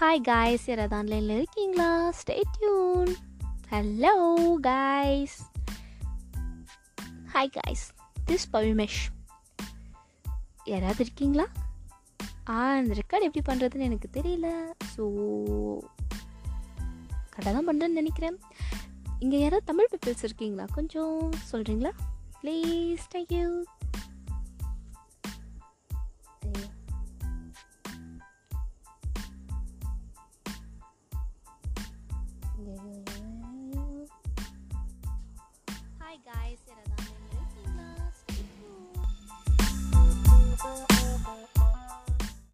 Hi guys யாராவது ஆன்லைனில் இருக்கீங்களா? Stay tuned hello guys hi guys this Pavimesh யாராவது இருக்கீங்களா? ஆ இந்த ரெக்கார்ட் எப்படி பண்ணுறதுன்னு எனக்கு தெரியல. ஸோ கரெக்டாக தான் பண்ணுறேன்னு நினைக்கிறேன். இங்கே யாராவது தமிழ் பீப்பிள்ஸ் இருக்கீங்களா? கொஞ்சம் சொல்கிறீங்களா please thank you guys, tira na.